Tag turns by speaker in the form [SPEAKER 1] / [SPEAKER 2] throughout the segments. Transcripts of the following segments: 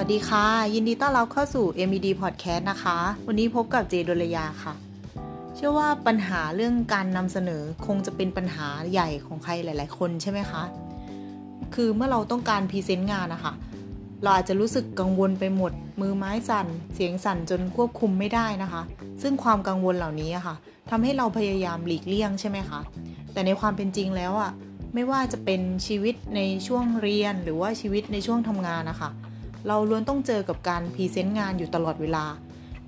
[SPEAKER 1] วัสดีค่ะ ยินดีต้อนรับเข้าสู่ MED Podcast นะคะ วันนี้พบกับเจดลยาค่ะ เชื่อว่าปัญหาเรื่องการนำเสนอคงจะเป็นปัญหาใหญ่ของใครหลาย ๆ คนใช่ไหมคะ คือเมื่อเราต้องการ present งานนะคะ เราอาจจะรู้สึกกังวลไปหมด มือไม้สั่น เสียงสั่นจนควบคุมไม่ได้นะคะ ซึ่งความกังวลเหล่านี้ค่ะทำให้เราพยายามหลีกเลี่ยงใช่ไหมคะ แต่ในความเป็นจริงแล้วอะไม่ว่าจะเป็นชีวิตในช่วงเรียนหรือว่าชีวิตในช่วงทำงานนะคะ เราล้วนต้องเจอกับการ present งานอยู่ตลอดเวลา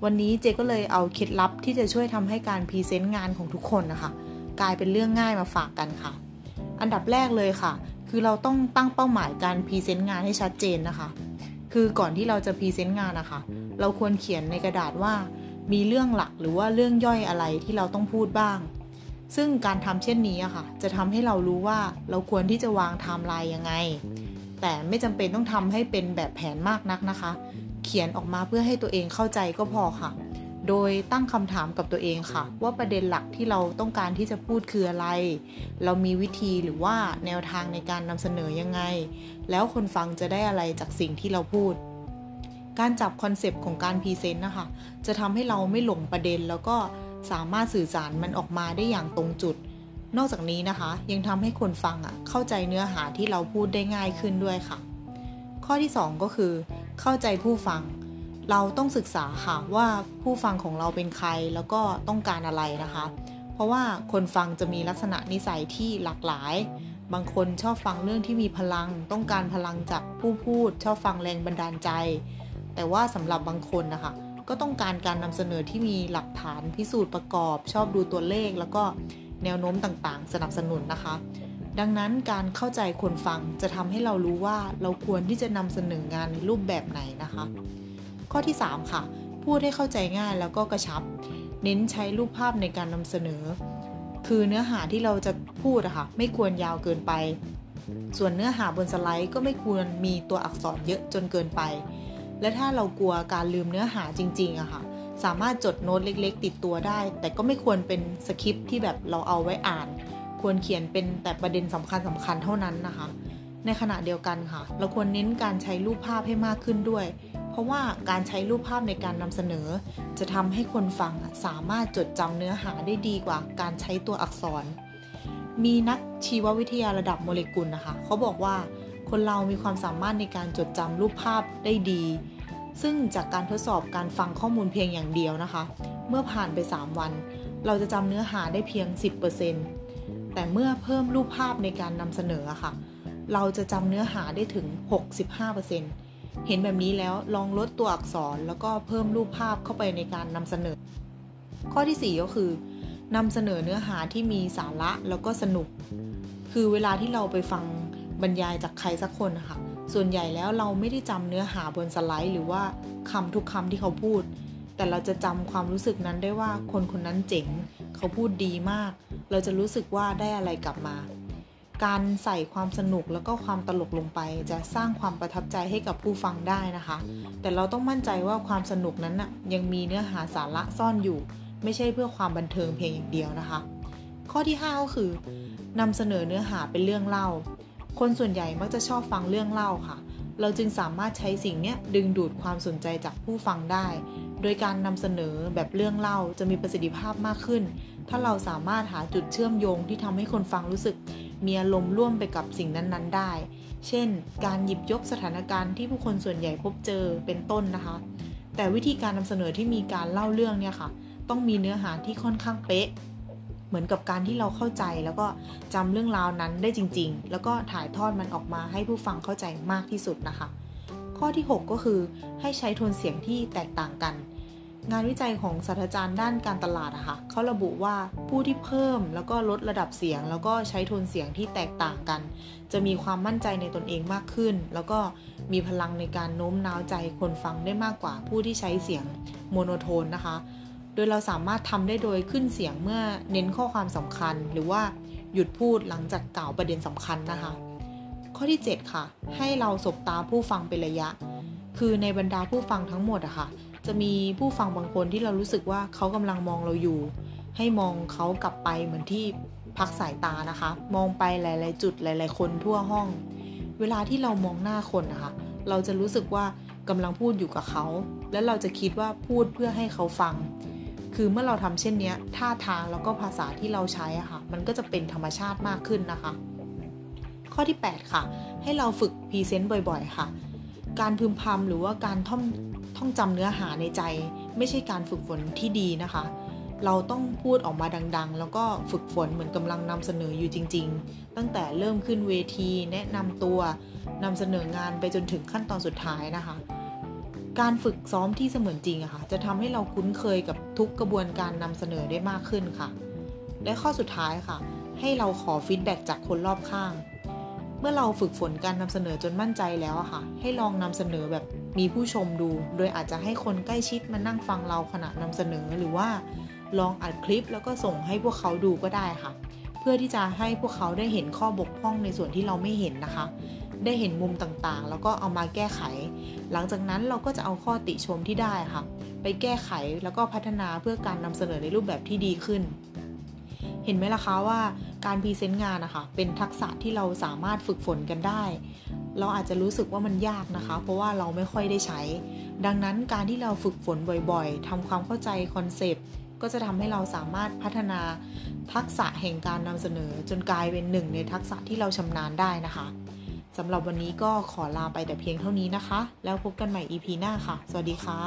[SPEAKER 1] วันนี้เจก็เลยเอาเคล็ดลับที่จะช่วยทำให้การ present งานของทุกคนนะคะ กลายเป็นเรื่องง่ายมาฝากกันค่ะ อันดับแรกเลยค่ะ คือเราต้องตั้งเป้าหมายการ present งานให้ชัดเจนนะคะ คือก่อนที่เราจะ present งานนะคะ เราควรเขียนในกระดาษว่า มีเรื่องหลักหรือว่าเรื่องย่อยอะไรที่เราต้องพูดบ้างซึ่งการทำเช่นนี้อะค่ะ จะทำให้เรารู้ว่าเราควรที่จะวางไทม์ไลน์ยังไง แต่ไม่จำเป็นต้องทำให้เป็นแบบแผนมากนักนะคะ เขียนออกมาเพื่อให้ตัวเองเข้าใจก็พอค่ะ โดยตั้งคำถามกับตัวเองค่ะ ว่าประเด็นหลักที่เราต้องการที่จะพูดคืออะไร เรามีวิธีหรือว่าแนวทางในการนำเสนอยังไง แล้วคนฟังจะได้อะไรจากสิ่งที่เราพูดการจับ concept ของการ present นะคะ จะทำให้เราไม่หลงประเด็นแล้วก็สามารถสื่อสารมันออกมาได้อย่างตรงจุด นอกจากนี้นะคะ ยังทำให้คนฟังอะเข้าใจเนื้อหาที่เราพูดได้ง่ายขึ้นด้วยค่ะ ข้อที่ 2 ก็คือ เข้าใจผู้ฟัง เราต้องศึกษาค่ะว่าผู้ฟังของเราเป็นใครแล้วก็ต้องการอะไรนะคะ เพราะว่าคนฟังจะมีลักษณะนิสัยที่หลากหลาย บางคนชอบฟังเรื่องที่มีพลัง ต้องการพลังจากผู้พูด ชอบฟังแรงบันดาลใจ แต่ว่าสำหรับบางคนนะคะก็ต้องการการนำเสนอที่มีหลักฐานพิสูจน์ประกอบ ชอบดูตัวเลขแล้วก็ แนวโน้มต่างๆ สนับสนุนนะคะ ดังนั้นการเข้าใจคนฟังจะทำให้เรารู้ว่าเราควรที่จะนำเสนองานในรูปแบบไหนนะคะ ข้อที่ 3 ค่ะ พูดให้เข้าใจง่ายแล้วก็กระชับ เน้นใช้รูปภาพในการนำเสนอ คือเนื้อหาที่เราจะพูดอะค่ะไม่ควรยาวเกินไป ส่วนเนื้อหาบนสไลด์ก็ไม่ควรมีตัวอักษรเยอะจนเกินไป และถ้าเรากลัวการลืมเนื้อหาจริงๆอะค่ะ สามารถจดโน้ตเล็ก ๆ ติดตัวได้ แต่ก็ไม่ควรเป็นสคริปที่แบบเราเอาไว้อ่าน ควรเขียนเป็นแต่ประเด็นสำคัญสำคัญเท่านั้นนะคะ ในขณะเดียวกันค่ะ เราควรเน้นการใช้รูปภาพให้มากขึ้นด้วย เพราะว่าการใช้รูปภาพในการนำเสนอ จะทำให้คนฟังสามารถจดจำเนื้อหาได้ดีกว่าการใช้ตัวอักษร มีนักชีววิทยาระดับโมเลกุลนะคะ เขาบอกว่าคนเรามีความสามารถในการจดจำรูปภาพได้ดี ซึ่งจากการทดสอบการฟังข้อมูลเพียงอย่างเดียวนะคะ เมื่อผ่านไป 3 วัน เราจะจำเนื้อหาได้เพียง 10%แต่เมื่อเพิ่มรูปภาพในการนำเสนอค่ะ เราจะจำเนื้อหาได้ถึง 65%เห็นแบบนี้แล้วลองลดตัวอักษรแล้วก็เพิ่มรูปภาพเข้าไปในการนำเสนอ ข้อที่ 4 ก็คือนำเสนอเนื้อหาที่มีสาระแล้วก็สนุก คือเวลาที่เราไปฟังบรรยายจากใครสักคนนะคะ ส่วนใหญ่แล้วเราไม่ได้จำเนื้อหาบนสไลด์ หรือว่าคำทุกคำที่เขาพูด แต่เราจะจำความรู้สึกนั้นได้ว่าคนคนนั้นเจ๋ง เขาพูดดีมาก เราจะรู้สึกว่าได้อะไรกลับมา การใส่ความสนุกแล้วก็ความตลกลงไป จะสร้างความประทับใจให้กับผู้ฟังได้นะคะ แต่เราต้องมั่นใจว่าความสนุกนั้นนะ่ะยังมีเนื้อหาสาระซ่อนอยู่ ไม่ใช่เพื่อความบันเทิงเพียงอย่างเดียวนะคะ ข้อที่ 5 ก็คือนำเสนอเนื้อหาเป็นเรื่องเล่า คนส่วนใหญ่มักจะชอบฟังเรื่องเล่าค่ะ เราจึงสามารถใช้สิ่งนี้ดึงดูดความสนใจจากผู้ฟังได้ โดยการนำเสนอแบบเรื่องเล่าจะมีประสิทธิภาพมากขึ้น ถ้าเราสามารถหาจุดเชื่อมโยงที่ทำให้คนฟังรู้สึก มีอารมณ์ร่วมไปกับสิ่งนั้นๆ ได้ เช่น การหยิบยกสถานการณ์ที่ผู้คนส่วนใหญ่พบเจอเป็นต้นนะคะ แต่วิธีการนำเสนอที่มีการเล่าเรื่องเนี่ยค่ะ ต้องมีเนื้อหาที่ค่อนข้างเป๊ะ เหมือนกับการที่เราเข้าใจแล้วก็จำเรื่องราวนั้นได้จริง ๆ แล้วก็ถ่ายทอดมันออกมาให้ผู้ฟังเข้าใจมากที่สุดนะคะ ข้อที่ 6 ก็คือให้ใช้โทนเสียงที่แตกต่างกัน งานวิจัยของศาสตราจารย์ด้านการตลาดอะคะเขาระบุว่าผู้ที่เพิ่มแล้วก็ลดระดับเสียง แล้วก็ใช้โทนเสียงที่แตกต่างกัน จะมีความมั่นใจในตนเองมากขึ้น แล้วก็มีพลังในการโน้มน้าวใจคนฟังได้มากกว่าผู้ที่ใช้เสียงโมโนโทนนะคะ ดยเราสามารถทำได้โดยขึ้นเสียงเมื่อเน้นข้อความสำคัญ หรือว่าหยุดพูดหลังจากกล่าวประเด็นสำคัญนะคะ ข้อที่ 7 ค่ะ ให้เราสบตาผู้ฟังเป็นระยะ คือในบรรดาผู้ฟังทั้งหมดอะค่ะ จะมีผู้ฟังบางคนที่เรารู้สึกว่าเขากำลังมองเราอยู่ ให้มองเขากลับไปเหมือนที่พักสายตานะคะ มองไปหลาย ๆ จุดหลาย ๆ คนทั่วห้อง เวลาที่เรามองหน้าคนนะคะเราจะรู้สึกว่ากำลังพูดอยู่กับเขา แล้วเราจะคิดว่าพูดเพื่อให้เขาฟัง คือเมื่อเราทำเช่นนี้ท่าทางแล้วก็ภาษาที่เราใช้อะค่ะ มันก็จะเป็นธรรมชาติมากขึ้นนะคะ ข้อที่ 8 ค่ะ ให้เราฝึกพรีเซนต์บ่อยๆ ค่ะ การพึมพำหรือว่าการท่องท่องจำเนื้อหาในใจ ไม่ใช่การฝึกฝนที่ดีนะคะ เราต้องพูดออกมาดัง ๆ แล้วก็ฝึกฝนเหมือนกำลังนำเสนออยู่จริง ๆ ตั้งแต่เริ่มขึ้นเวที แนะนำตัวนำเสนองานไปจนถึงขั้นตอนสุดท้ายนะคะ การฝึกซ้อมที่เสมือนจริงอะค่ะ จะทำให้เราคุ้นเคยกับทุกกระบวนการนำเสนอได้มากขึ้นค่ะ และข้อสุดท้ายค่ะ ให้เราขอฟีดแบ็จากคนรอบข้าง เมื่อเราฝึกฝนการนำเสนอจนมั่นใจแล้วอะค่ะ ให้ลองนำเสนอแบบมีผู้ชมดู โดยอาจจะให้คนใกล้ชิดมานั่งฟังเราขณะนำเสนอหรือว่าลองอัดคลิปแล้วก็ส่งให้พวกเขาดูก็ได้ค่ะ เพื่อที่จะให้พวกเขาได้เห็นข้อบกพร่องในส่วนที่เราไม่เห็นนะคะ ได้เห็นมุมต่างๆ แล้วก็เอามาแก้ไข หลังจากนั้นเราก็จะเอาข้อติชมที่ได้ค่ะ ไปแก้ไขแล้วก็พัฒนาเพื่อการนำเสนอในรูปแบบที่ดีขึ้น เห็นไหมล่ะคะว่าการพรีเซนต์งานนะคะเป็นทักษะที่เราสามารถฝึกฝนกันได้ เราอาจจะรู้สึกว่ามันยากนะคะ เพราะว่าเราไม่ค่อยได้ใช้ ดังนั้นการที่เราฝึกฝนบ่อยๆทำความเข้าใจคอนเซปต์ก็จะทำให้เราสามารถพัฒนาทักษะแห่งการนำเสนอจนกลายเป็นหนึ่งในทักษะที่เราชำนาญได้นะคะ สำหรับวันนี้ก็ขอลาไปแต่เพียงเท่านี้นะคะ แล้วพบกันใหม่ EP หน้าค่ะ สวัสดีค่ะ